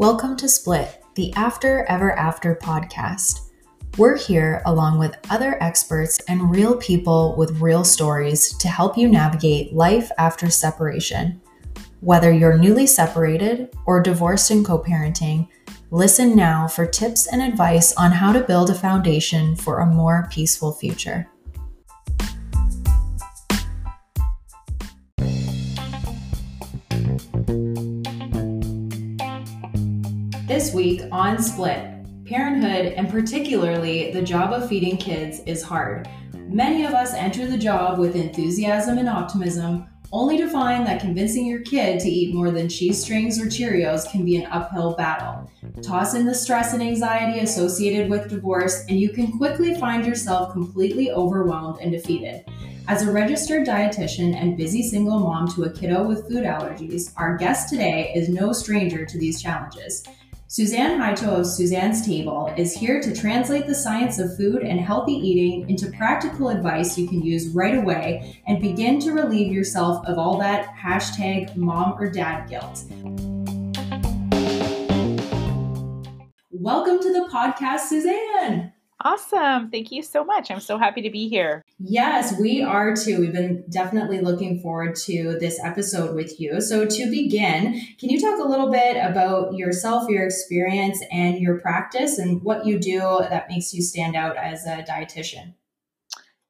Welcome to Split, the After Ever After podcast. We're here along with other experts and real people with real stories to help you navigate life after separation. Whether you're newly separated or divorced and co parenting, listen now for tips and advice on how to build a foundation for a more peaceful future. Week on Split, parenthood and particularly the job of feeding kids is hard. Many of us enter the job with enthusiasm and optimism, only to find that convincing your kid to eat more than cheese strings or Cheerios can be an uphill battle. Toss in the stress and anxiety associated with divorce, and you can quickly find yourself completely overwhelmed and defeated. As a registered dietitian and busy single mom to a kiddo with food allergies, our guest today is no stranger to these challenges. Suzanne Heito of Suzanne's Table is here to translate the science of food and healthy eating into practical advice you can use right away and begin to relieve yourself of all that hashtag mom or dad guilt. Welcome to the podcast, Suzanne. Awesome. Thank you so much. I'm so happy to be here. Yes, we are too. We've been definitely looking forward to this episode with you. So, to begin, can you talk a little bit about yourself, your experience, and your practice, and what you do that makes you stand out as a dietitian?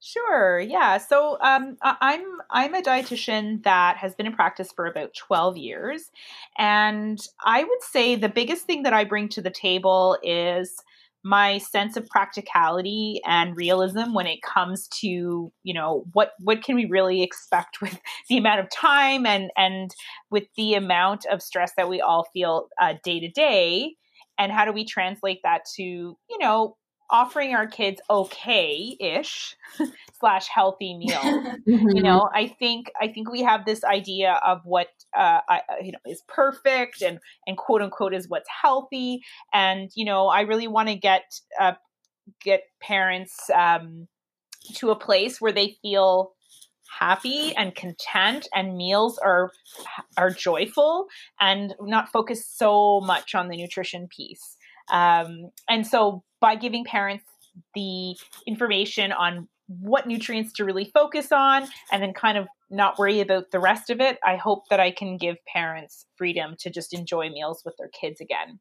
Sure. Yeah. So um, I'm I'm a dietitian that has been in practice for about 12 years, and I would say the biggest thing that I bring to the table is my sense of practicality and realism when it comes to you know what what can we really expect with the amount of time and and with the amount of stress that we all feel uh, day to day? And how do we translate that to you know offering our kids okay-ish slash healthy meal. Mm-hmm. you know i think i think we have this idea of what uh, I, uh, you know is perfect and and quote unquote is what's healthy. And you know i really want to get uh, get parents um, to a place where they feel happy and content and meals are are joyful and not focus so much on the nutrition piece. Um, and so by giving parents the information on what nutrients to really focus on and then kind of not worry about the rest of it, I hope that I can give parents freedom to just enjoy meals with their kids again.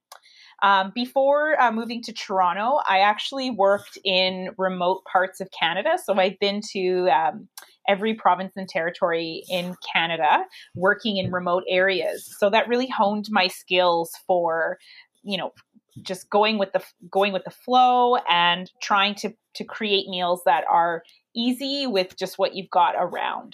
Um, before uh, moving to Toronto, I actually worked in remote parts of Canada. So I've been to um, every province and territory in Canada working in remote areas. So that really honed my skills for, you know, just going with the going with the flow and trying to to create meals that are easy with just what you've got around.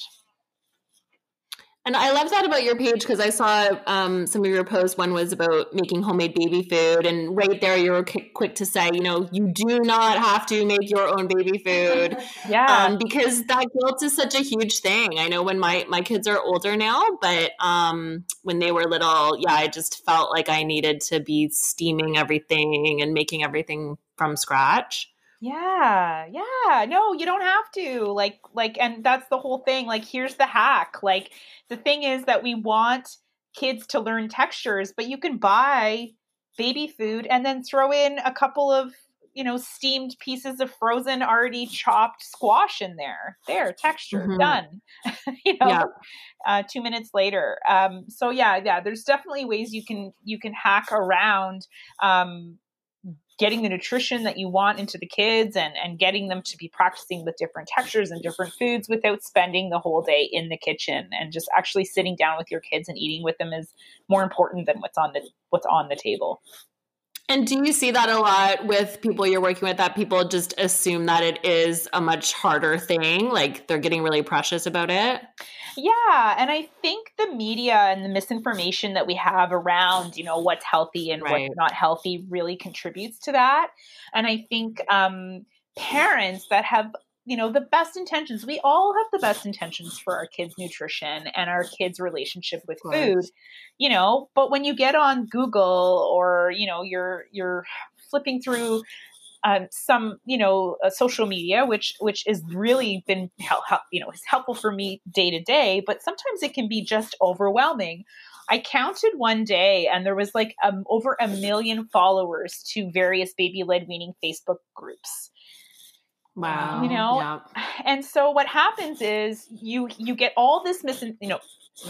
And I love that about your page because I saw um, some of your posts. One was about making homemade baby food, and right there you were quick to say, you know, you do not have to make your own baby food. yeah, um, because that guilt is such a huge thing. I know when my my kids are older now, but um, when they were little, yeah, I just felt like I needed to be steaming everything and making everything from scratch. Yeah, yeah. No, you don't have to. Like like and that's the whole thing. Like here's the hack. Like the thing is that we want kids to learn textures, but you can buy baby food and then throw in a couple of, you know, steamed pieces of frozen already chopped squash in there. There, texture mm-hmm. done. you know, yeah. uh, 2 minutes later. Um so yeah, yeah, there's definitely ways you can you can hack around um getting the nutrition that you want into the kids and, and getting them to be practicing with different textures and different foods without spending the whole day in the kitchen and just actually sitting down with your kids and eating with them is more important than what's on the what's on the table. And do you see that a lot with people you're working with that people just assume that it is a much harder thing? Like they're getting really precious about it? Yeah. And I think the media and the misinformation that we have around, you know, what's healthy and right. what's not healthy really contributes to that. And I think um, parents that have you know the best intentions. We all have the best intentions for our kids nutrition and our kids relationship with food you know but when you get on google or you know you're you're flipping through um, some you know uh, social media which which has really been help, help, you know is helpful for me day to day but sometimes it can be just overwhelming. I counted one day and there was like um, over a million followers to various baby led weaning facebook groups Wow. You know? Yeah. And so what happens is you you get all this mis you know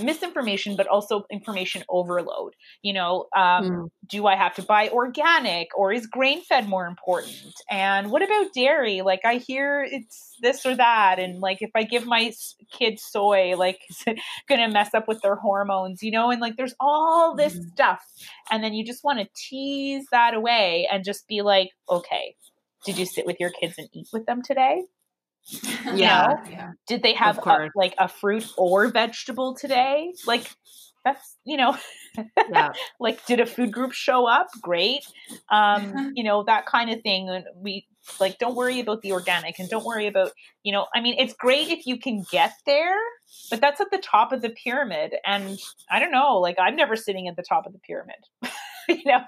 misinformation but also information overload you know um, mm. do i have to buy organic or is grain fed more important and what about dairy like i hear it's this or that and like if i give my kids soy like is it gonna mess up with their hormones you know and like there's all this mm. stuff and then you just want to tease that away and just be like okay did you sit with your kids and eat with them today? Yeah, yeah. Did they have a, like a fruit or vegetable today? Like that's you know yeah. like did a food group show up? Great. Um you know that kind of thing and we like don't worry about the organic and don't worry about you know i mean it's great if you can get there but that's at the top of the pyramid and i don't know like i'm never sitting at the top of the pyramid you know?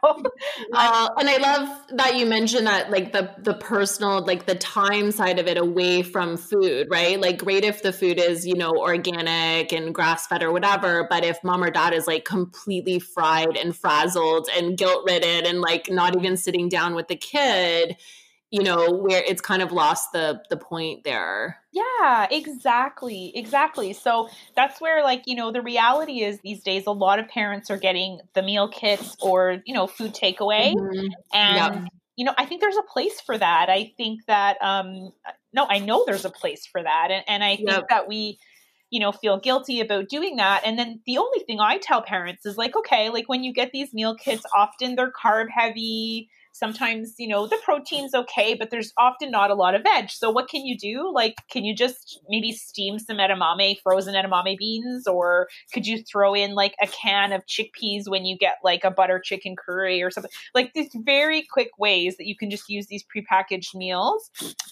Uh, and i love that you mentioned that like the the personal like the time side of it away from food right? Like great if the food is you know organic and grass fed or whatever but if mom or dad is like completely fried and frazzled and guilt ridden and like not even sitting down with the kid you know where it's kind of lost the the point there. Yeah exactly exactly. So that's where like you know the reality is these days a lot of parents are getting the meal kits or you know food takeaway. Mm-hmm. and yep. you know i think there's a place for that. I think that um no i know there's a place for that. And, and i think that we you know feel guilty about doing that. And then the only thing i tell parents is like okay like when you get these meal kits often they're carb heavy sometimes you know the protein's okay but there's often not a lot of veg. So what can you do? Like can you just maybe steam some edamame frozen edamame beans or could you throw in like a can of chickpeas when you get like a butter chicken curry or something? Like these very quick ways that you can just use these prepackaged meals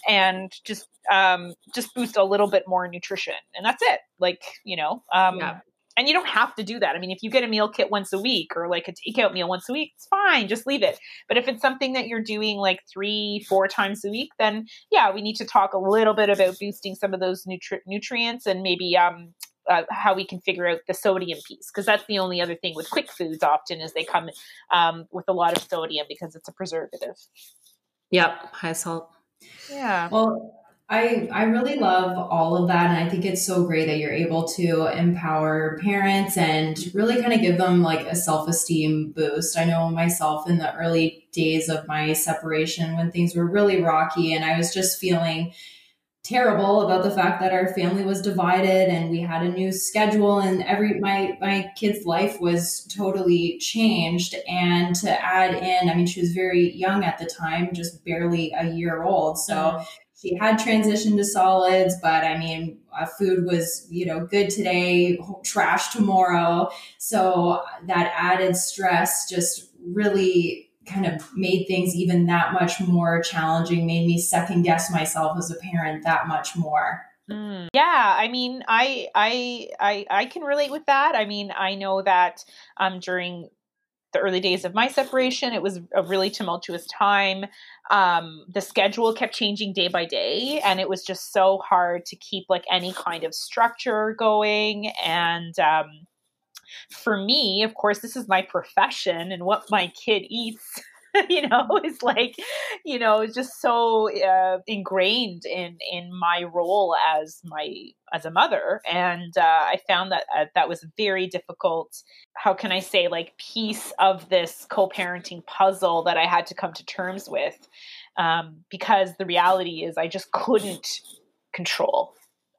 and just um just boost a little bit more nutrition and that's it. Like you know um yeah and you don't have to do that. I mean, if you get a meal kit once a week or like a takeout meal once a week, it's fine. Just leave it. But if it's something that you're doing like three, four times a week, then yeah, we need to talk a little bit about boosting some of those nutri- nutrients and maybe um, uh, how we can figure out the sodium piece because that's the only other thing with quick foods often is they come um, with a lot of sodium because it's a preservative. Yep, high salt. Yeah. Well, I I really love all of that and I think it's so great that you're able to empower parents and really kind of give them like a self-esteem boost. I know myself in the early days of my separation when things were really rocky and I was just feeling terrible about the fact that our family was divided and we had a new schedule and every my my kid's life was totally changed and to add in i mean she was very young at the time just barely a year old so mm-hmm she had transitioned to solids, but I mean, uh, food was, you know, good today, trash tomorrow. So that added stress just really kind of made things even that much more challenging, made me second guess myself as a parent that much more. Mm, yeah, I mean, I, I, I, I can relate with that. I mean, I know that um, during the early days of my separation. It was a really tumultuous time. Um, the schedule kept changing day by day, and it was just so hard to keep like any kind of structure going. And um, for me, of course, this is my profession, and what my kid eats you know it's like you know it's just so uh, ingrained in in my role as my as a mother. And uh, i found that uh, that was very difficult. How can i say like piece of this co-parenting puzzle that i had to come to terms with um, because the reality is i just couldn't control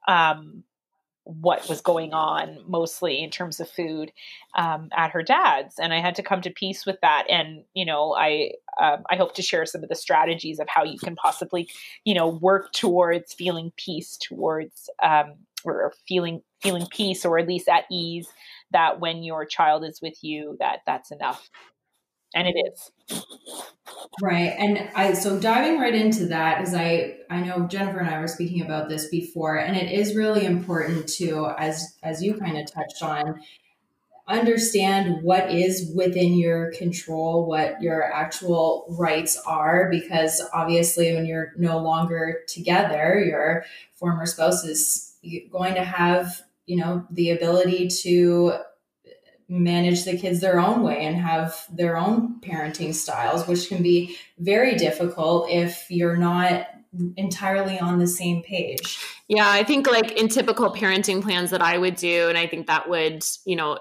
um, what was going on mostly in terms of food um, at her dad's and i had to come to peace with that and you know i um, i hope to share some of the strategies of how you can possibly you know work towards feeling peace towards um, or feeling feeling peace or at least at ease that when your child is with you that that's enough and it is. Right and i so diving right into that because i i know jennifer and i were speaking about this before and it is really important to as as you kind of touched on understand what is within your control, what your actual rights are, because obviously, when you're no longer together, your former spouse is going to have, you know, the ability to manage the kids their own way and have their own parenting styles, which can be very difficult if you're not entirely on the same page. Yeah, I think like in typical parenting plans that I would do, and I think that would, you know,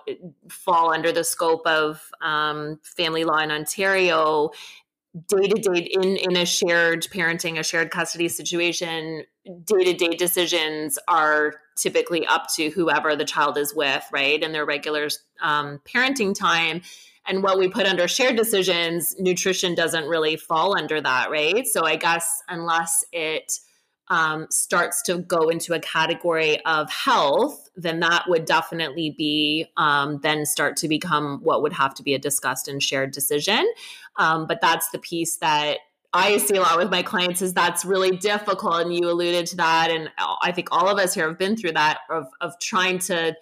fall under the scope of um, family law in Ontario, day to day in in a shared parenting, a shared custody situation, day to day decisions are typically up to whoever the child is with, right, and their regular um, parenting time. And what we put under shared decisions, nutrition doesn't really fall under that, right? So I guess unless it um, starts to go into a category of health, then that would definitely be um, then start to become what would have to be a discussed and shared decision. Um, but that's the piece that I see a lot with my clients is that's really difficult. And you alluded to that. And I think all of us here have been through that of, of trying to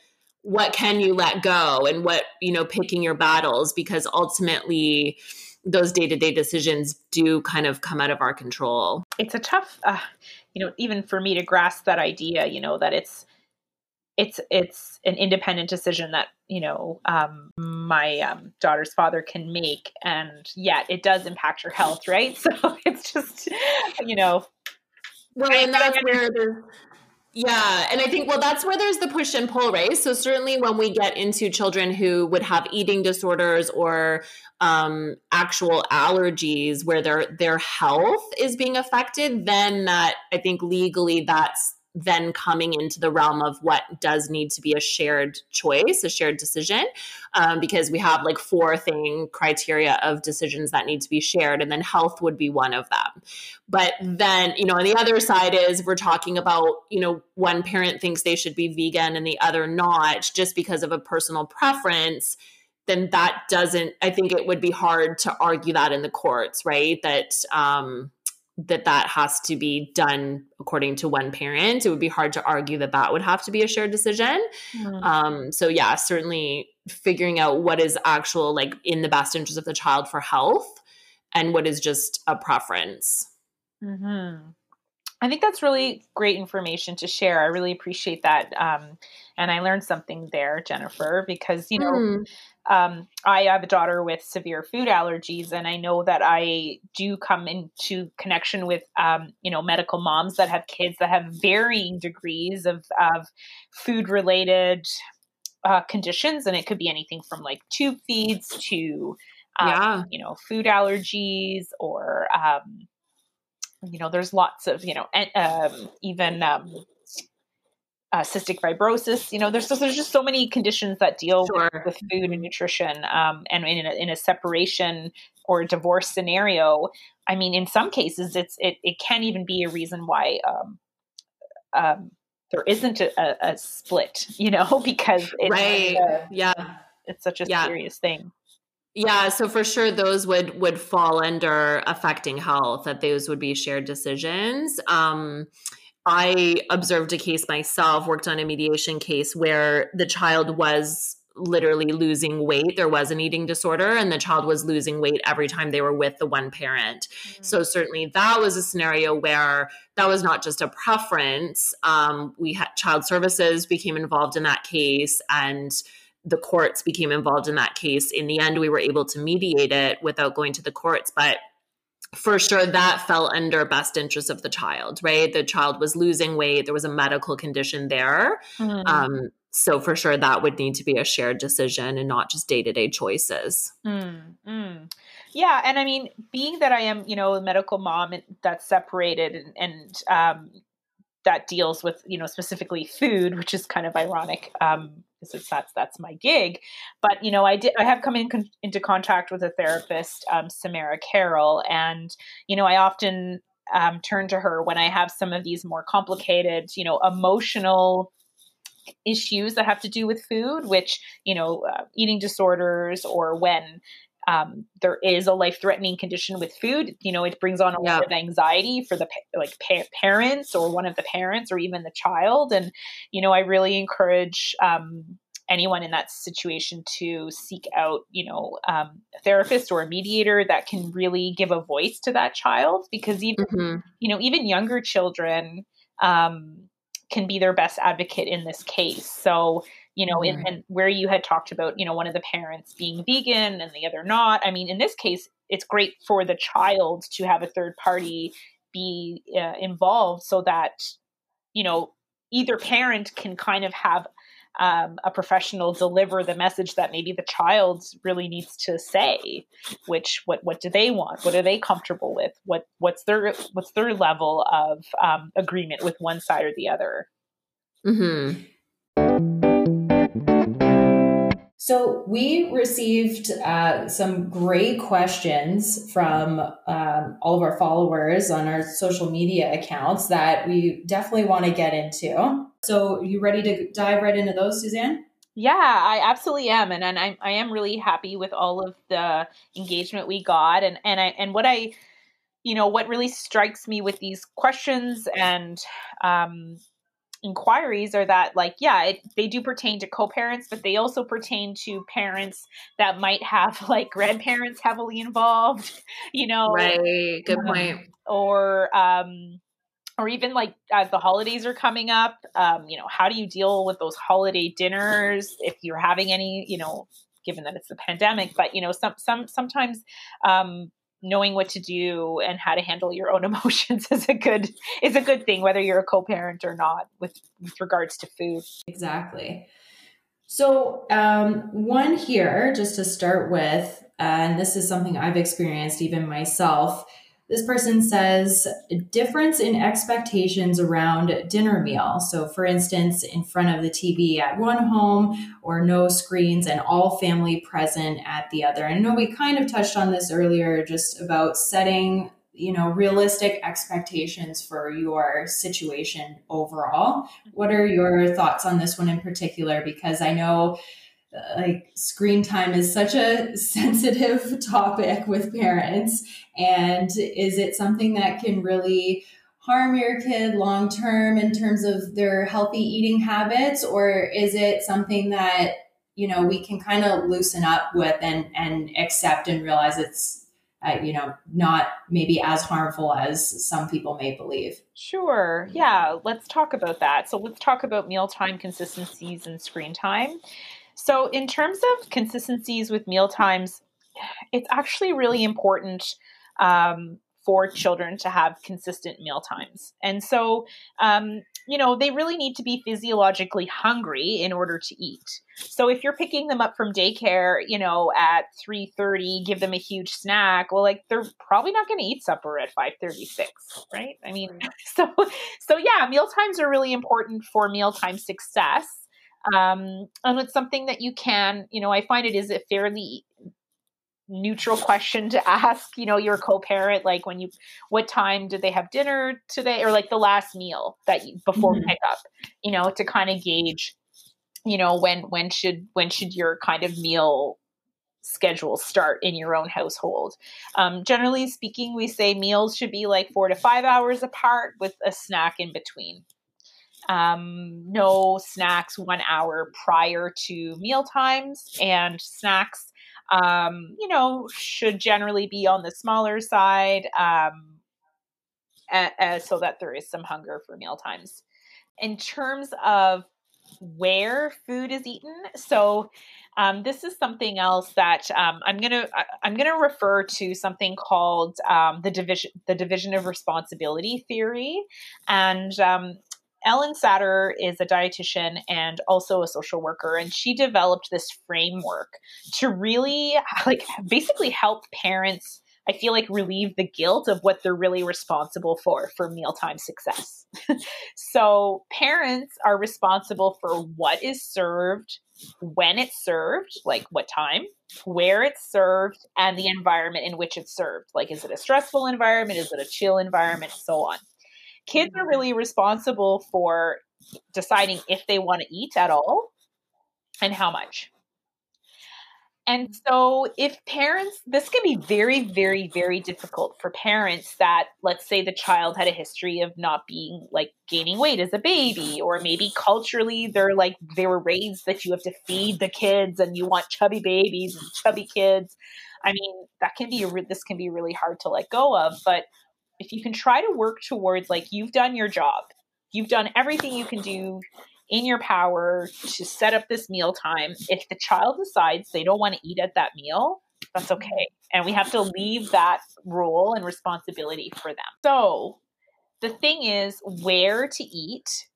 what can you let go and what you know picking your battles because ultimately those day-to-day decisions do kind of come out of our control it's a tough uh, you know even for me to grasp that idea you know that it's it's it's an independent decision that you know um, my um, daughter's father can make and yet it does impact her health right so it's just you know well and that's where there's yeah. And I think, well, that's where there's the push and pull, right? So, certainly when we get into children who would have eating disorders or um, actual allergies where their their health is being affected, then that I think legally that's then coming into the realm of what does need to be a shared choice, a shared decision, um, because we have like four thing criteria of decisions that need to be shared, and then health would be one of them. But then, you know, on the other side is we're talking about, you know, one parent thinks they should be vegan and the other not, just because of a personal preference then that doesn't i think it would be hard to argue that in the courts right that um that that has to be done according to one parent it would be hard to argue that that would have to be a shared decision mm-hmm. um, so yeah certainly figuring out what is actual like in the best interest of the child for health and what is just a preference mm-hmm. i think that's really great information to share i really appreciate that um, and i learned something there jennifer because you know mm um, I have a daughter with severe food allergies, and I know that I do come into connection with, um, you know, medical moms that have kids that have varying degrees of, of food related uh, conditions, and it could be anything from like tube feeds to, um, yeah. you know, food allergies or, um, you know, there's lots of, you know, and, um, even um, uh, cystic fibrosis. You know, there's just, there's just so many conditions that deal sure. with, with, food and nutrition. Um, and in a, in a separation or a divorce scenario, I mean, in some cases, it's it it can even be a reason why um, um, there isn't a, a, split. You know, because it's right, a, yeah, it's such a yeah. serious thing. Yeah, so for sure those would would fall under affecting health that those would be shared decisions. Um I observed a case myself, worked on a mediation case where the child was literally losing weight. There was an eating disorder, and the child was losing weight every time they were with the one parent. Mm-hmm. So, certainly, that was a scenario where that was not just a preference. Um, we had child services became involved in that case, and the courts became involved in that case. In the end, we were able to mediate it without going to the courts, but for sure that fell under best interest of the child right the child was losing weight there was a medical condition there mm-hmm. um, so for sure that would need to be a shared decision and not just day-to-day choices mm-hmm. yeah and i mean being that i am you know a medical mom that's separated and, and um, that deals with you know specifically food which is kind of ironic um, that's that's my gig. But you know, I did I have come in con- into contact with a therapist, um, Samara Carroll, and you know, I often um, turn to her when I have some of these more complicated, you know, emotional issues that have to do with food, which you know, uh, eating disorders, or when um, there is a life threatening condition with food, you know, it brings on a yeah. lot of anxiety for the like pa- parents or one of the parents or even the child. And, you know, I really encourage, um, anyone in that situation to seek out, you know, um, a therapist or a mediator that can really give a voice to that child because even, mm-hmm. you know, even younger children um, can be their best advocate in this case. So, you know, mm-hmm. in, in where you had talked about, you know, one of the parents being vegan and the other not. I mean, in this case, it's great for the child to have a third party be uh, involved so that, you know, either parent can kind of have um, a professional deliver the message that maybe the child really needs to say which what what do they want what are they comfortable with what what's their what's their level of um, agreement with one side or the other mm-hmm. So, we received uh, some great questions from um, all of our followers on our social media accounts that we definitely want to get into. So, you ready to dive right into those, Suzanne? Yeah, I absolutely am, and, and I, I am really happy with all of the engagement we got, and and I and what I, you know, what really strikes me with these questions and um, inquiries are that like yeah it, they do pertain to co-parents but they also pertain to parents that might have like grandparents heavily involved you know? Right good um, point. or um or even like as the holidays are coming up um you know how do you deal with those holiday dinners if you're having any you know given that it's the pandemic but you know some some sometimes um knowing what to do and how to handle your own emotions is a good is a good thing whether you're a co-parent or not with with regards to food. Exactly. So um, one here just to start with and this is something i've experienced even myself this person says difference in expectations around dinner meal. So, for instance, in front of the TV at one home or no screens and all family present at the other. And I know we kind of touched on this earlier just about setting you know realistic expectations for your situation overall what are your thoughts on this one in particular because i know like screen time is such a sensitive topic with parents. And is it something that can really harm your kid long term in terms of their healthy eating habits? Or is it something that you know we can kind of loosen up with and and accept and realize it's uh, you know not maybe as harmful as some people may believe? Sure. Yeah let's talk about that. So let's talk about mealtime consistencies and screen time so, in terms of consistencies with meal times, it's actually really important um, for children to have consistent meal times. And so, um, you know, they really need to be physiologically hungry in order to eat. So if you're picking them up from daycare, you know, at 3:30, give them a huge snack, well like they're probably not going to eat supper at 5:36, right? I mean, so so yeah, meal times are really important for mealtime success. Um, and it's something that you can, you know, I find it is a fairly neutral question to ask, you know, your co-parent, like when you, what time did they have dinner today? Or like the last meal that you, before mm-hmm. pickup, you know, to kind of gauge, you know, when, when should, when should your kind of meal schedule start in your own household. Um, generally speaking, we say meals should be like four to five hours apart with a snack in between um, no snacks one hour prior to meal times, and snacks, um, you know, should generally be on the smaller side, um, so that there is some hunger for meal times. In terms of where food is eaten, so um, this is something else that um, I'm gonna I'm gonna refer to something called um, the division the division of responsibility theory, and um, Ellyn Satter is a dietitian and also a social worker, and she developed this framework to really, like, basically help parents. I feel like relieve the guilt of what they're really responsible for for mealtime success. so, parents are responsible for what is served, when it's served, like what time, where it's served, and the environment in which it's served. Like, is it a stressful environment? Is it a chill environment? So on kids are really responsible for deciding if they want to eat at all and how much. And so, if parents, this can be very, very, very difficult for parents that, let's say, the child had a history of not being like gaining weight as a baby, or maybe culturally they're like, they were raised that you have to feed the kids and you want chubby babies and chubby kids. I mean, that can be, this can be really hard to let go of. But if you can try to work towards like, you've done your job, you've done everything you can do in your power to set up this meal time. If the child decides they don't want to eat at that meal, that's okay. And we have to leave that role and responsibility for them. So the thing is, where to eat.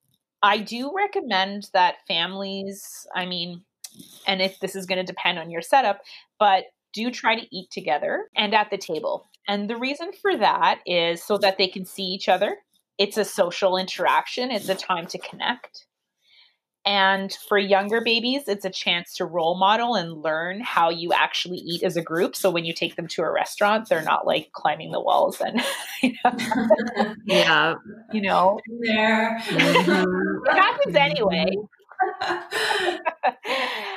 I do recommend that families, I mean, and if this is going to depend on your setup, but do try to eat together and at the table. And the reason for that is so that they can see each other. It's a social interaction, it's a time to connect. And for younger babies, it's a chance to role model and learn how you actually eat as a group. So when you take them to a restaurant, they're not like climbing the walls and, you know, yeah, you know, there. Mm-hmm. It happens anyway.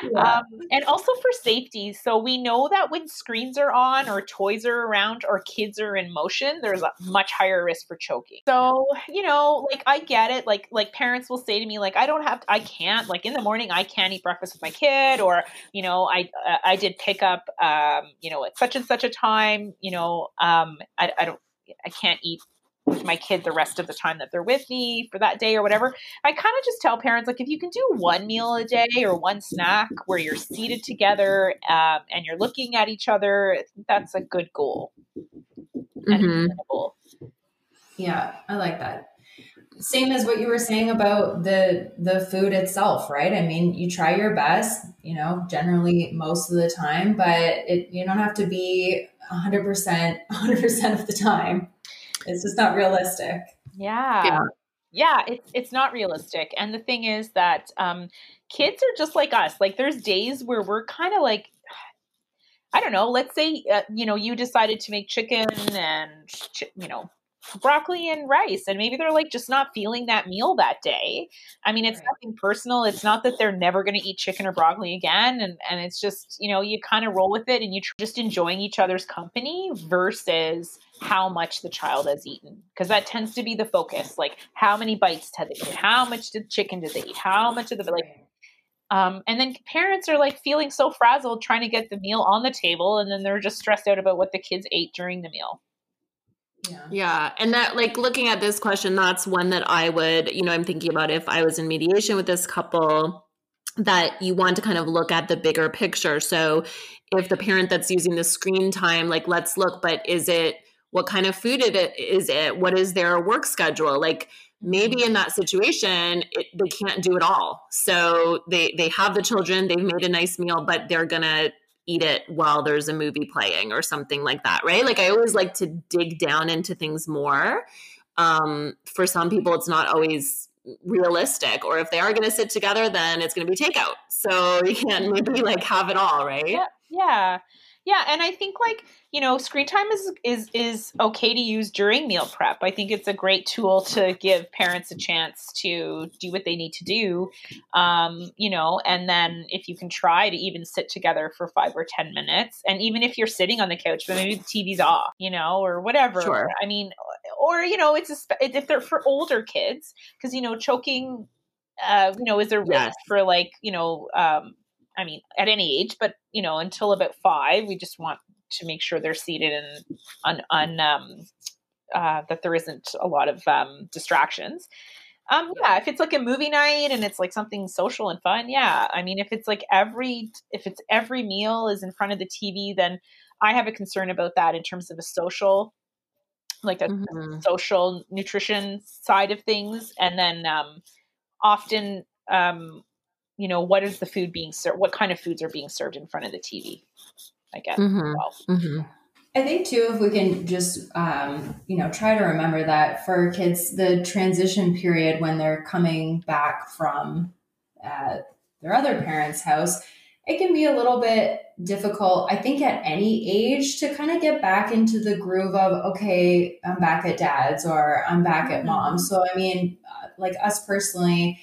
yeah. um, and also for safety. So we know that when screens are on or toys are around or kids are in motion, there's a much higher risk for choking. So, you know, like I get it. Like, like parents will say to me, like, I don't have, to, I can't, like in the morning, I can't eat breakfast with my kid or, you know, I, uh, I did pick up, um, you know, at such and such a time, you know, um, I, I don't, I can't eat with my kid the rest of the time that they're with me for that day or whatever. I kind of just tell parents like if you can do one meal a day or one snack where you're seated together um, and you're looking at each other, that's a good goal. Mm-hmm. Yeah, I like that. Same as what you were saying about the the food itself, right? I mean, you try your best, you know, generally most of the time, but it you don't have to be 100% 100% of the time it's just not realistic. Yeah. yeah. Yeah, it's it's not realistic. And the thing is that um, kids are just like us. Like there's days where we're kind of like I don't know, let's say uh, you know, you decided to make chicken and you know, broccoli and rice and maybe they're like just not feeling that meal that day i mean it's right. nothing personal it's not that they're never going to eat chicken or broccoli again and and it's just you know you kind of roll with it and you tr- just enjoying each other's company versus how much the child has eaten because that tends to be the focus like how many bites did they eat how much did chicken did they eat how much of the like um, and then parents are like feeling so frazzled trying to get the meal on the table and then they're just stressed out about what the kids ate during the meal yeah. yeah. And that, like, looking at this question, that's one that I would, you know, I'm thinking about if I was in mediation with this couple, that you want to kind of look at the bigger picture. So if the parent that's using the screen time, like, let's look, but is it, what kind of food it is it? What is their work schedule? Like, maybe mm-hmm. in that situation it, they can't do it all so they they have the children they've made a nice meal but they're gonna eat it while there's a movie playing or something like that, right? Like I always like to dig down into things more. Um, for some people, it's not always realistic, or if they are going to sit together, then it's going to be takeout. So you can't maybe like have it all, right? Yeah. Yeah. Yeah, and I think like you know, screen time is is is okay to use during meal prep. I think it's a great tool to give parents a chance to do what they need to do. Um, you know, and then if you can try to even sit together for five or ten minutes, and even if you're sitting on the couch, but maybe the TV's off, you know, or whatever. Sure. I mean, or you know, it's a, if they're for older kids because you know, choking, uh, you know, is a risk yes. for like you know. Um, I mean, at any age, but you know, until about five, we just want to make sure they're seated and on, on um, uh, that there isn't a lot of um, distractions. Um, yeah, if it's like a movie night and it's like something social and fun, yeah. I mean, if it's like every if it's every meal is in front of the TV, then I have a concern about that in terms of a social, like a mm-hmm. social nutrition side of things, and then um, often um, you know, what is the food being served? What kind of foods are being served in front of the TV? I guess. Mm-hmm. Well. Mm-hmm. I think too, if we can just, um, you know, try to remember that for kids, the transition period when they're coming back from uh, their other parents' house, it can be a little bit difficult. I think at any age to kind of get back into the groove of, okay, I'm back at dad's or I'm back at mm-hmm. mom's. So, I mean, uh, like us personally,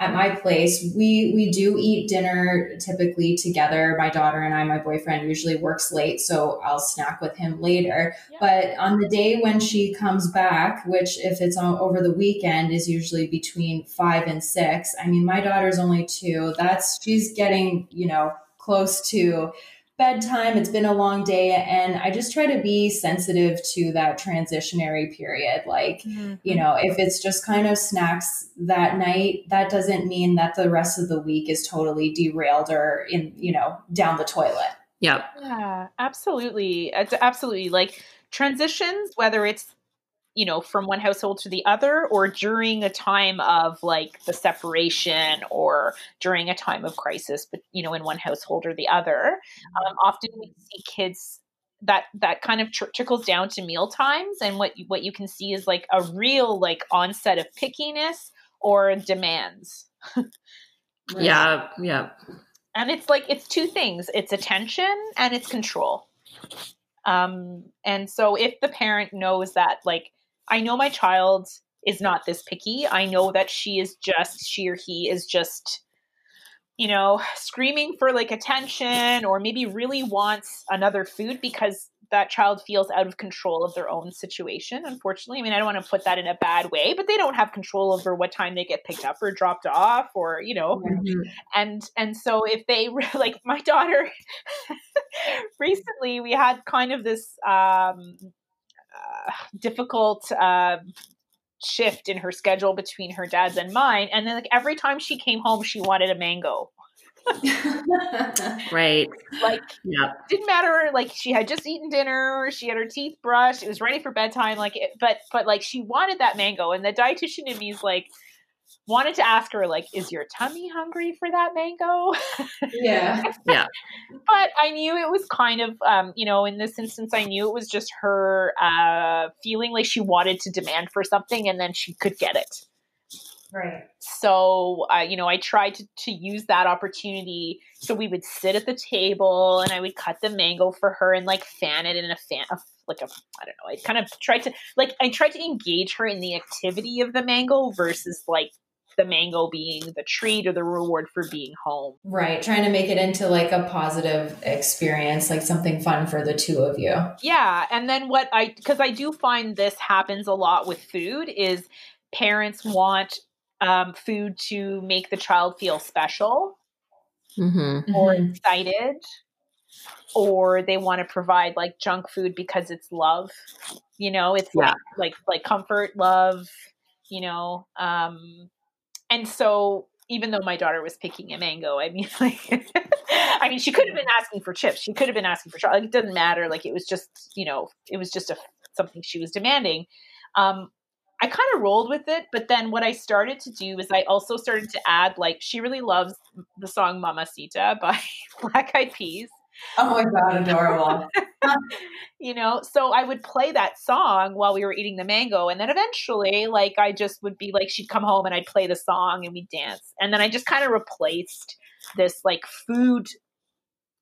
at my place, we we do eat dinner typically together. My daughter and I, my boyfriend usually works late, so I'll snack with him later. Yeah. But on the day when she comes back, which if it's on, over the weekend is usually between 5 and 6. I mean, my daughter's only 2. That's she's getting, you know, close to bedtime. It's been a long day. And I just try to be sensitive to that transitionary period. Like, mm-hmm. you know, if it's just kind of snacks that night, that doesn't mean that the rest of the week is totally derailed or in, you know, down the toilet. Yep. Yeah, absolutely. It's absolutely like transitions, whether it's you know from one household to the other or during a time of like the separation or during a time of crisis but you know in one household or the other um, often we see kids that that kind of tr- trickles down to meal times and what you, what you can see is like a real like onset of pickiness or demands. Yeah yeah. And it's like it's two things it's attention and it's control. Um and so if the parent knows that like I know my child is not this picky. I know that she is just, she or he is just, you know, screaming for like attention or maybe really wants another food because that child feels out of control of their own situation unfortunately i mean i don't want to put that in a bad way but they don't have control over what time they get picked up or dropped off or you know mm-hmm. and and so if they like my daughter recently we had kind of this um uh, difficult uh, shift in her schedule between her dad's and mine. And then like every time she came home, she wanted a mango. right. Like, yeah. didn't matter. Like, she had just eaten dinner. She had her teeth brushed. It was ready for bedtime. Like, it, but but like she wanted that mango, and the dietitian in me is like, wanted to ask her like is your tummy hungry for that mango? Yeah. Yeah. But i knew it was kind of um, you know in this instance i knew it was just her uh, feeling like she wanted to demand for something and then she could get it right so uh, you know i tried to, to use that opportunity so we would sit at the table and i would cut the mango for her and like fan it in a fan a like a I don't know. I kind of tried to like I tried to engage her in the activity of the mango versus like the mango being the treat or the reward for being home. Right. Trying to make it into like a positive experience, like something fun for the two of you. Yeah. And then what I, because I do find this happens a lot with food, is parents want um, food to make the child feel special mm-hmm. or mm-hmm. excited or they want to provide like junk food because it's love you know it's yeah. like, like like comfort love you know um and so even though my daughter was picking a mango, I mean, like, I mean, she could have been asking for chips. She could have been asking for chocolate. Like, it doesn't matter. Like, it was just, you know, it was just a something she was demanding. Um, I kind of rolled with it, but then what I started to do is I also started to add, like, she really loves the song "Mamacita" by Black Eyed Peas. Oh my god, adorable. you know, so I would play that song while we were eating the mango and then eventually like I just would be like she'd come home and I'd play the song and we'd dance. And then I just kind of replaced this like food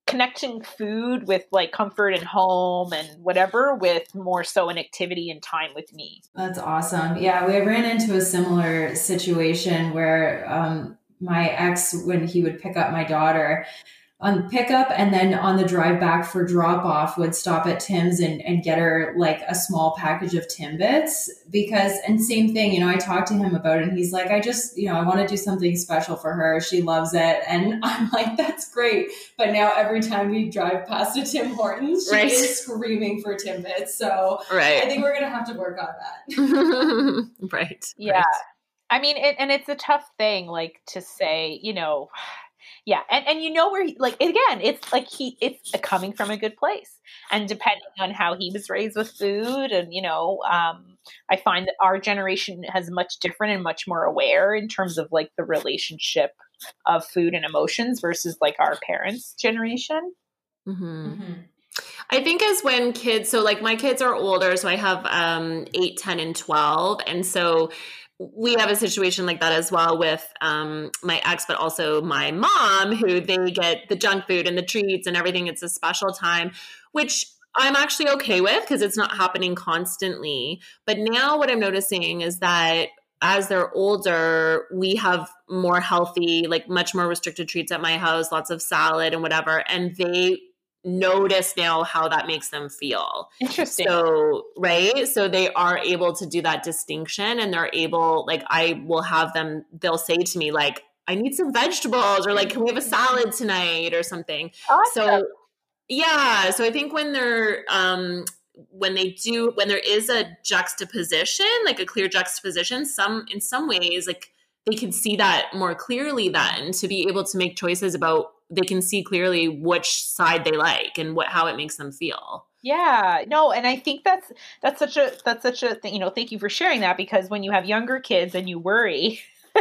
connecting food with like comfort and home and whatever with more so an activity and time with me. That's awesome. Yeah, we ran into a similar situation where um my ex when he would pick up my daughter on pickup and then on the drive back for drop off would stop at Tim's and, and get her like a small package of Timbits because and same thing, you know, I talked to him about it and he's like, I just, you know, I want to do something special for her. She loves it. And I'm like, that's great. But now every time we drive past a Tim Hortons, she right. is screaming for Timbits. So right. I think we're gonna have to work on that. right. Yeah. Right. I mean, it, and it's a tough thing, like to say, you know, yeah and and you know where he, like again it's like he it's coming from a good place and depending on how he was raised with food and you know um i find that our generation has much different and much more aware in terms of like the relationship of food and emotions versus like our parents generation mm-hmm. Mm-hmm. I think as when kids, so like my kids are older, so I have um, 8, 10, and 12. And so we have a situation like that as well with um, my ex, but also my mom, who they get the junk food and the treats and everything. It's a special time, which I'm actually okay with because it's not happening constantly. But now what I'm noticing is that as they're older, we have more healthy, like much more restricted treats at my house, lots of salad and whatever. And they notice now how that makes them feel. Interesting. So, right? So they are able to do that distinction and they're able, like, I will have them, they'll say to me, like, I need some vegetables or like, can we have a salad tonight or something? Awesome. So, yeah. So I think when they're, um, when they do when there is a juxtaposition like a clear juxtaposition some in some ways like they can see that more clearly then to be able to make choices about they can see clearly which side they like and what how it makes them feel yeah no and i think that's that's such a that's such a thing you know thank you for sharing that because when you have younger kids and you worry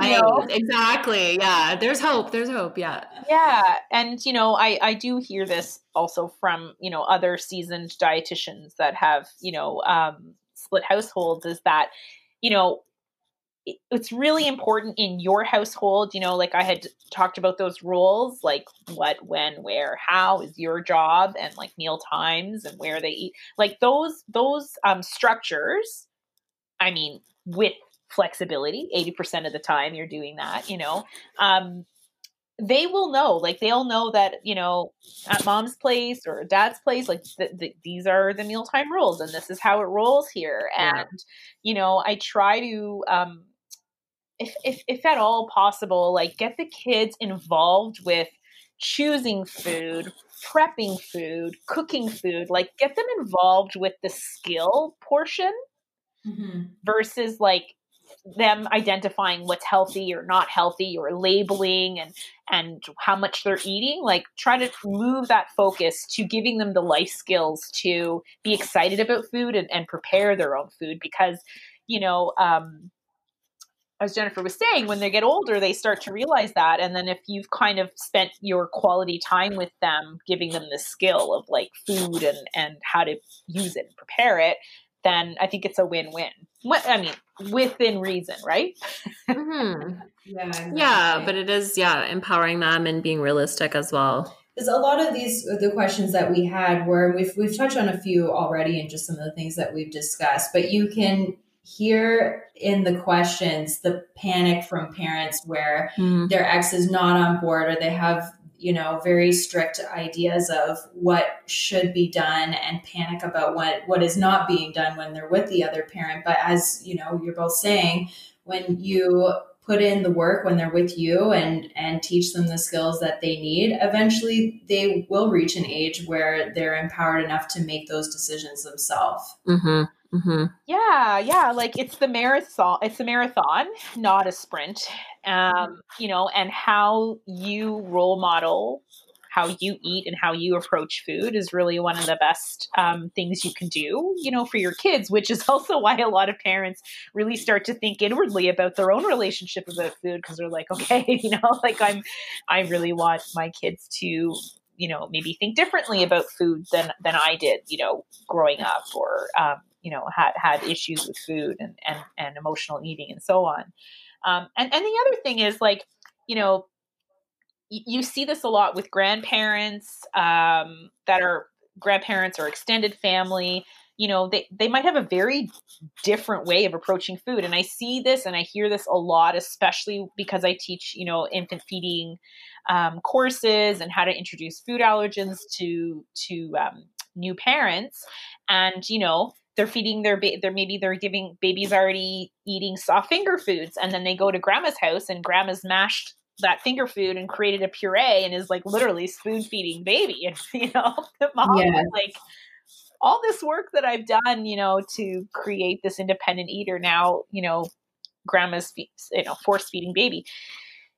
right know? exactly yeah there's hope there's hope yeah yeah and you know i i do hear this also from you know other seasoned dietitians that have you know um split households is that you know it's really important in your household you know like i had talked about those rules like what when where how is your job and like meal times and where they eat like those those um structures i mean with flexibility 80% of the time you're doing that you know um they will know like they'll know that you know at mom's place or dad's place like th- th- these are the mealtime rules and this is how it rolls here and yeah. you know i try to um if, if if at all possible like get the kids involved with choosing food prepping food cooking food like get them involved with the skill portion mm-hmm. versus like them identifying what's healthy or not healthy or labeling and and how much they're eating like try to move that focus to giving them the life skills to be excited about food and, and prepare their own food because you know um as Jennifer was saying, when they get older, they start to realize that. And then if you've kind of spent your quality time with them, giving them the skill of like food and, and how to use it and prepare it, then I think it's a win win. What I mean, within reason, right? mm-hmm. Yeah. Exactly. Yeah, but it is, yeah, empowering them and being realistic as well. Because a lot of these, the questions that we had were, we've, we've touched on a few already and just some of the things that we've discussed, but you can hear in the questions the panic from parents where mm. their ex is not on board or they have you know very strict ideas of what should be done and panic about what what is not being done when they're with the other parent but as you know you're both saying when you put in the work when they're with you and and teach them the skills that they need eventually they will reach an age where they're empowered enough to make those decisions themselves mm-hmm. Mm-hmm. Yeah, yeah. Like it's the marathon. It's a marathon, not a sprint. Um, you know, and how you role model how you eat and how you approach food is really one of the best um, things you can do, you know, for your kids. Which is also why a lot of parents really start to think inwardly about their own relationship about food because they're like, okay, you know, like I'm, I really want my kids to you know maybe think differently about food than than I did you know growing up or um, you know had had issues with food and and, and emotional eating and so on. Um, and and the other thing is like you know y- you see this a lot with grandparents um, that are grandparents or extended family. You know they, they might have a very different way of approaching food and i see this and i hear this a lot especially because i teach you know infant feeding um, courses and how to introduce food allergens to to um, new parents. And you know they're feeding their ba- they're maybe they're giving babies already eating soft finger foods and then they go to grandma's house and grandma's mashed that finger food and created a puree and is like literally spoon feeding baby and you know the mom yeah. like all this work that I've done, you know, to create this independent eater now, you know, grandma's, you know, force feeding baby.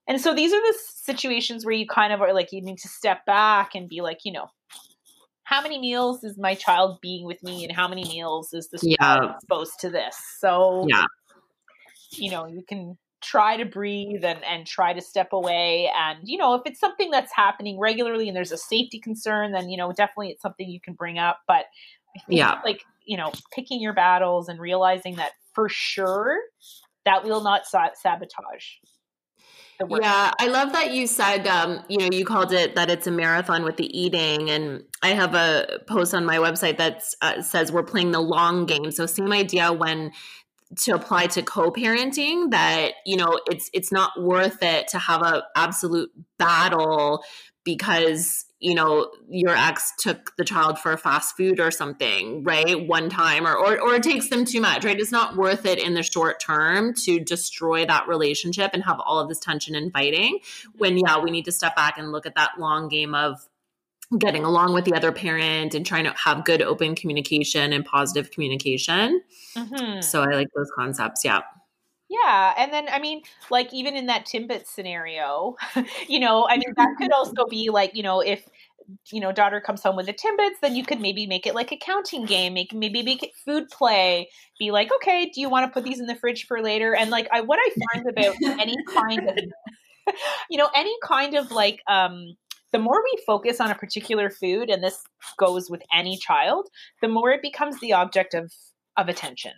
And so these are the situations where you kind of are like, you need to step back and be like, you know, how many meals is my child being with me and how many meals is this yeah. child exposed to this? So yeah. you know you can try to breathe and, and try to step away. And you know if it's something that's happening regularly and there's a safety concern then you know definitely it's something you can bring up. But yeah. like you know picking your battles and realizing that for sure that will not sabotage yeah, I love that you said, um, you know, you called it that it's a marathon with the eating. And I have a post on my website that uh, says we're playing the long game. So, same idea when to apply to co-parenting that you know it's it's not worth it to have a absolute battle because you know your ex took the child for fast food or something right one time or, or or it takes them too much right? It's not worth it in the short term to destroy that relationship and have all of this tension and fighting when yeah we need to step back and look at that long game of getting along with the other parent and trying to have good open communication and positive communication. Mm-hmm. so i like those concepts yeah yeah, and then I mean, like even in that Timbit scenario, you know, I mean that could also be like, you know, if you know daughter comes home with the timbits then you could maybe make it like a counting game make maybe make it food play be like okay do you want to put these in the fridge for later? And like i what i find about any kind of you know any kind of like um the more we focus on a particular food and this goes with any child the more it becomes the object of of attention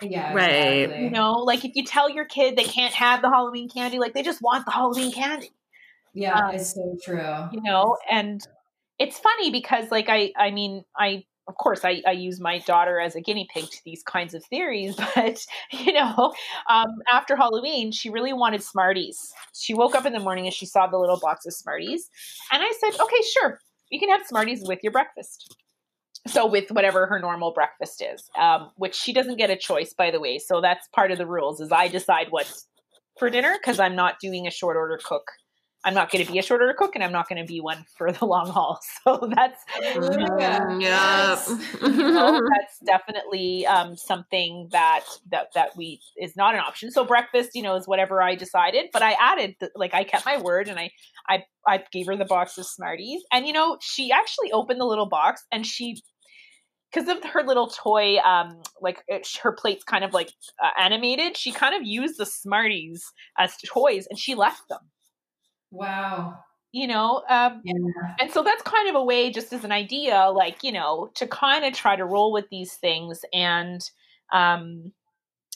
yeah, right. Exactly. You know, like if you tell your kid they can't have the Halloween candy, like they just want the Halloween candy. Yeah, um, it's so true. You know, and it's funny because, like, I, I mean, I of course I, I use my daughter as a guinea pig to these kinds of theories but you know um, after halloween she really wanted smarties she woke up in the morning and she saw the little box of smarties and i said okay sure you can have smarties with your breakfast so with whatever her normal breakfast is um, which she doesn't get a choice by the way. So that's part of the rules is i decide what's for dinner because i'm not doing a short order cook. I'm not going to be a short order cook and i'm not going to be one for the long haul. So that's um, yeah. you know, that's definitely um, something that that that we is not an option. So breakfast you know is whatever i decided but i added the, like i kept my word and i I I gave her the box of Smarties, and you know she actually opened the little box and she because of her little toy, um, like it, her plate's kind of like uh, animated. She kind of used the Smarties as toys, and she left them. Wow. You know, um, yeah. and so that's kind of a way, just as an idea, like you know, to kind of try to roll with these things, and um,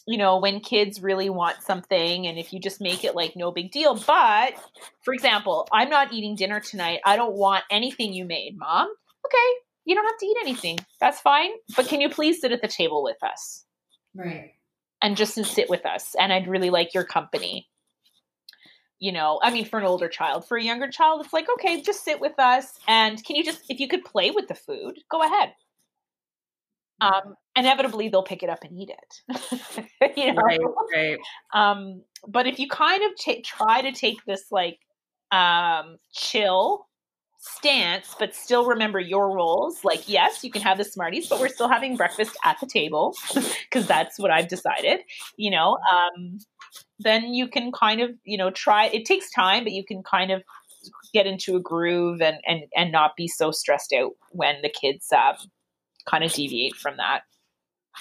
you know, when kids really want something, and if you just make it like no big deal. But for example, I'm not eating dinner tonight. I don't want anything you made, mom. Okay, you don't have to eat anything. That's fine. But can you please sit at the table with us? Right. And just sit with us. And I'd really like your company. You know, I mean, for an older child, for a younger child, it's like, okay, just sit with us. And can you just, if you could play with the food, go ahead. Um, inevitably, they'll pick it up and eat it. you know? Right, right. Um, but if you kind of t- try to take this like um, chill stance, but still remember your roles. Like, yes, you can have the Smarties, but we're still having breakfast at the table because that's what I've decided, you know. Um, then you can kind of, you know, try. It takes time, but you can kind of get into a groove and and and not be so stressed out when the kids um, kind of deviate from that.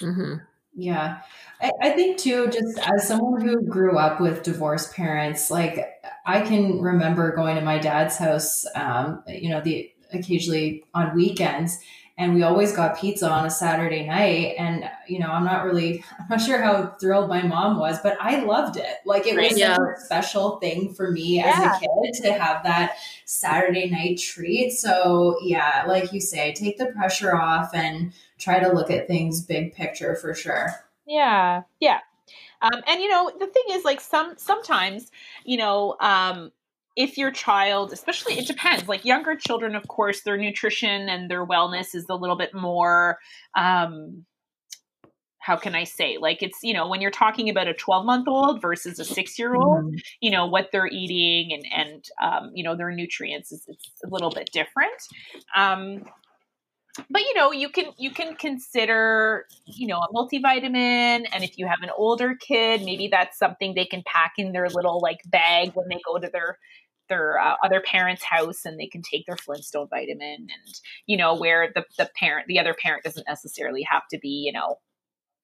Mm-hmm. Yeah. I, I, think too, just as someone who grew up with divorced parents, like I can remember going to my dad's house, um, you know, the occasionally on weekends, and we always got pizza on a Saturday night. And you know, I'm not really, I'm not sure how thrilled my mom was, but I loved it. Like it was yeah. a special thing for me yeah. as a kid to have that Saturday night treat. So yeah, like you say, take the pressure off and try to look at things big picture for sure. Yeah. Yeah. Um, and you know, the thing is like some sometimes, you know, um, if your child, especially it depends, like younger children, of course, their nutrition and their wellness is a little bit more um how can I say? Like it's, you know, when you're talking about a 12 month old versus a six year old, mm-hmm. you know, what they're eating and, and, um, you know, their nutrients is it's a little bit different. Um, but you know you can you can consider you know a multivitamin and if you have an older kid maybe that's something they can pack in their little like bag when they go to their their uh, other parent's house and they can take their flintstone vitamin and you know where the the parent the other parent doesn't necessarily have to be you know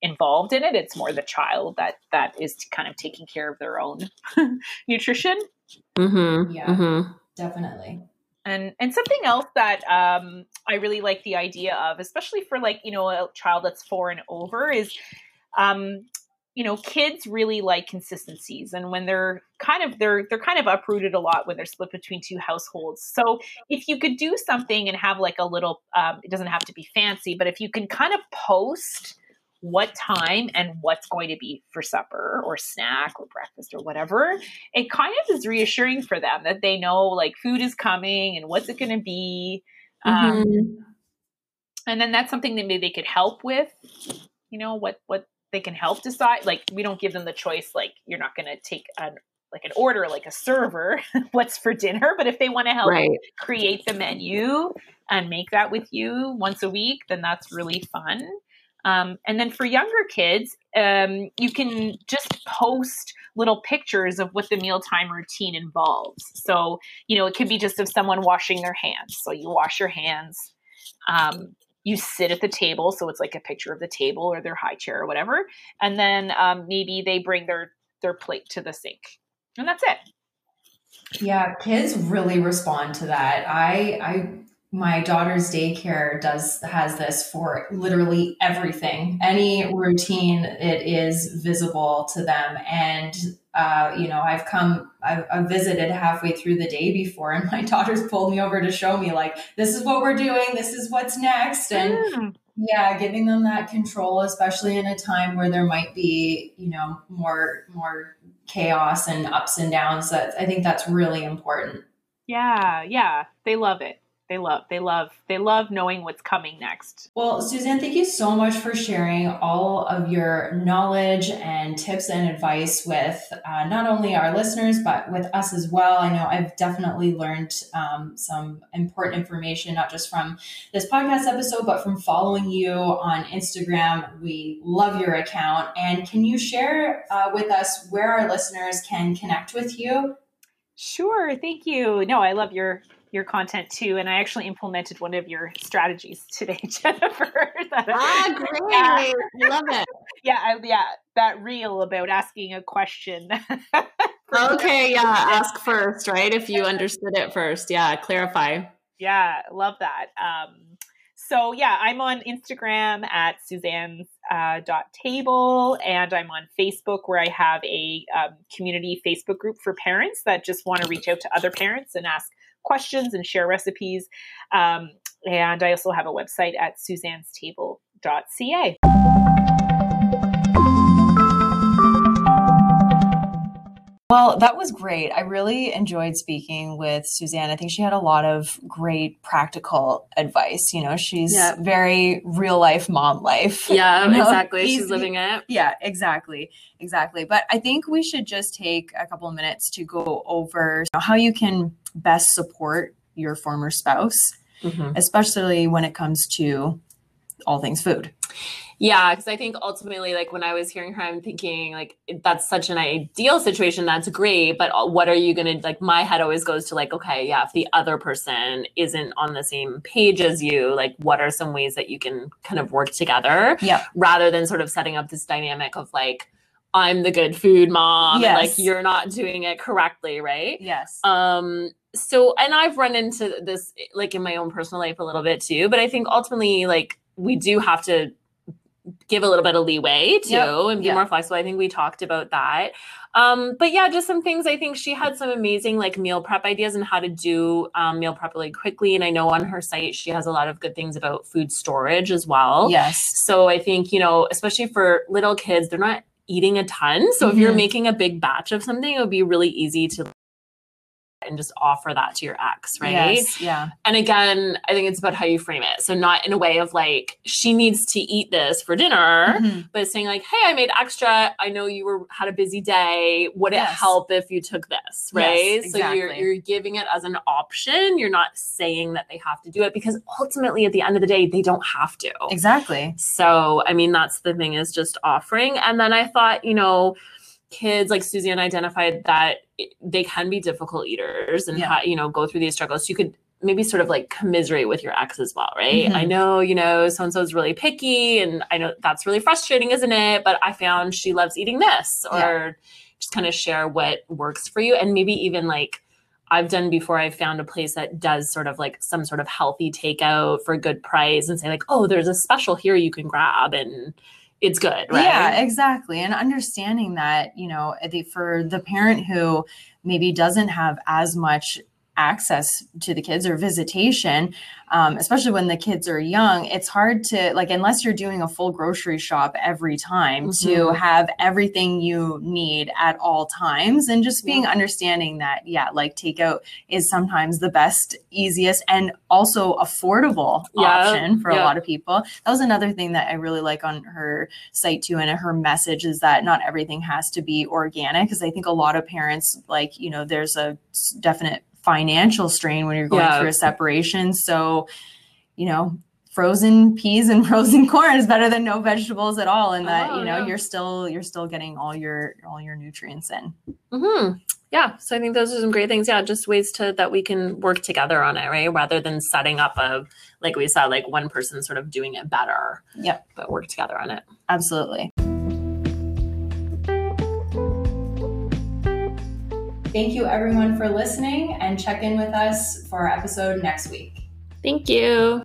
involved in it it's more the child that that is kind of taking care of their own nutrition mm-hmm. yeah mm-hmm. definitely and and something else that um, I really like the idea of, especially for like you know a child that's four and over, is um, you know kids really like consistencies, and when they're kind of they're they're kind of uprooted a lot when they're split between two households. So if you could do something and have like a little, um, it doesn't have to be fancy, but if you can kind of post what time and what's going to be for supper or snack or breakfast or whatever, it kind of is reassuring for them that they know like food is coming and what's it going to be. Um, Mhm. and then that's something that maybe they could help with you know what what they can help decide like we don't give them the choice like you're not going to take an like an order like a server what's for dinner but if they want to help Right. create the menu and make that with you once a week then that's really fun. Um, and then for younger kids um, you can just post little pictures of what the mealtime routine involves. So you know it could be just of someone washing their hands. So you wash your hands um, you sit at the table so it's like a picture of the table or their high chair or whatever and then um, maybe they bring their their plate to the sink and that's it Yeah, kids really respond to that. I I my daughter's daycare does has this for literally everything. Any routine, it is visible to them. And uh, you know, I've come, I've, I've visited halfway through the day before, and my daughter's pulled me over to show me like, this is what we're doing, this is what's next, and Mm, yeah, giving them that control, especially in a time where there might be, you know, more more chaos and ups and downs. That I think that's really important. yeah yeah they love it they love they love they love knowing what's coming next Well, Suzanne, thank you so much for sharing all of your knowledge and tips and advice with uh, not only our listeners, but with us as well. I know I've definitely learned um, some important information, not just from this podcast episode, but from following you on Instagram. We love your account. And can you share uh, with us where our listeners can connect with you? Sure, thank you. No, I love your your content too, and I actually implemented one of your strategies today, Jennifer. that- Ah, great. Yeah. I love it. yeah, I, yeah, that reel about asking a question. Okay, yeah. Ask first, right? If you understood it first. Yeah, clarify. yeah, love that. Um, so yeah, I'm on Instagram at Suzanne's uh, dot table, and I'm on Facebook where I have a um, community Facebook group for parents that just want to reach out to other parents and ask questions and share recipes. Um, and I also have a website at suzanne'stable.ca. Well, that was great. I really enjoyed speaking with Suzanne. I think she had a lot of great practical advice. You know, she's Yeah. very real life mom life. Yeah, You know, exactly. easy- She's living it. Yeah, exactly. Exactly. But I think we should just take a couple of minutes to go over you know, how you can best support your former spouse, Mhm. especially when it comes to all things food. Yeah, because I think ultimately, like when I was hearing her, I'm thinking like that's such an ideal situation. That's great, but uh, what are you gonna like? My head always goes to like, okay, yeah, if the other person isn't on the same page as you, like, what are some ways that you can kind of work together Yeah. rather than sort of setting up this dynamic of like, I'm the good food mom, and like you're not doing it correctly, right? Yes. um so and i've run into this like in my own personal life a little bit too but i think ultimately like we do have to give a little bit of leeway too Yep. and be Yeah. more flexible i think we talked about that um but yeah just some things i think she had some amazing like meal prep ideas and how to do um, meal prep really quickly and i know on her site she has a lot of good things about food storage as well yes. so I think, you know, especially for little kids, they're not eating a ton. So if you're Mhm. making a big batch of something, it would be really easy to and just offer that to your ex, right? Yes. Yeah. And again, I think it's about how you frame it. So not in a way of like she needs to eat this for dinner, Mhm. but saying like, "Hey, I made extra. I know you were had a busy day. Would it help if you took this?" Right? Yes, So you're you're giving it as an option. You're not saying that they have to do it because ultimately at the end of the day, they don't have to. Exactly. So, I mean, that's the thing is just offering. And then I thought, you know, kids like Suzanne identified that they can be difficult eaters and, Yeah. ha- you know, go through these struggles. You could maybe sort of like commiserate with your ex as well, right? Mhm. I know, you know, so and so is really picky and I know that's really frustrating, isn't it? But I found she loves eating this or Yeah. just kind of share what works for you and maybe even like I've done before. I've found a place that does sort of like some sort of healthy takeout for a good price and say like, oh, there's a special here you can grab and it's good, right? Yeah, exactly. And understanding that, you know, for the parent who maybe doesn't have as much access to the kids or visitation, um, especially when the kids are young, it's hard to like unless you're doing a full grocery shop every time mm-hmm. to have everything you need at all times, and just being yeah. understanding that yeah, like takeout is sometimes the best, easiest, and also affordable yeah. option for yeah. a lot of people. That was another thing that I really like on her site too, and her message is that not everything has to be organic, because I think a lot of parents like you know there's a definite financial strain when you're going yeah. through a separation. So, you know, frozen peas and frozen corn is better than no vegetables at all and that oh, you know yeah. you're still you're still getting all your all your nutrients in mm-hmm. yeah so i think those are some great things yeah just ways to that we can work together on it right rather than setting up a like we said like one person sort of doing it better yep but work together on it absolutely Thank you, everyone, for listening and check in with us for our episode next week. Thank you.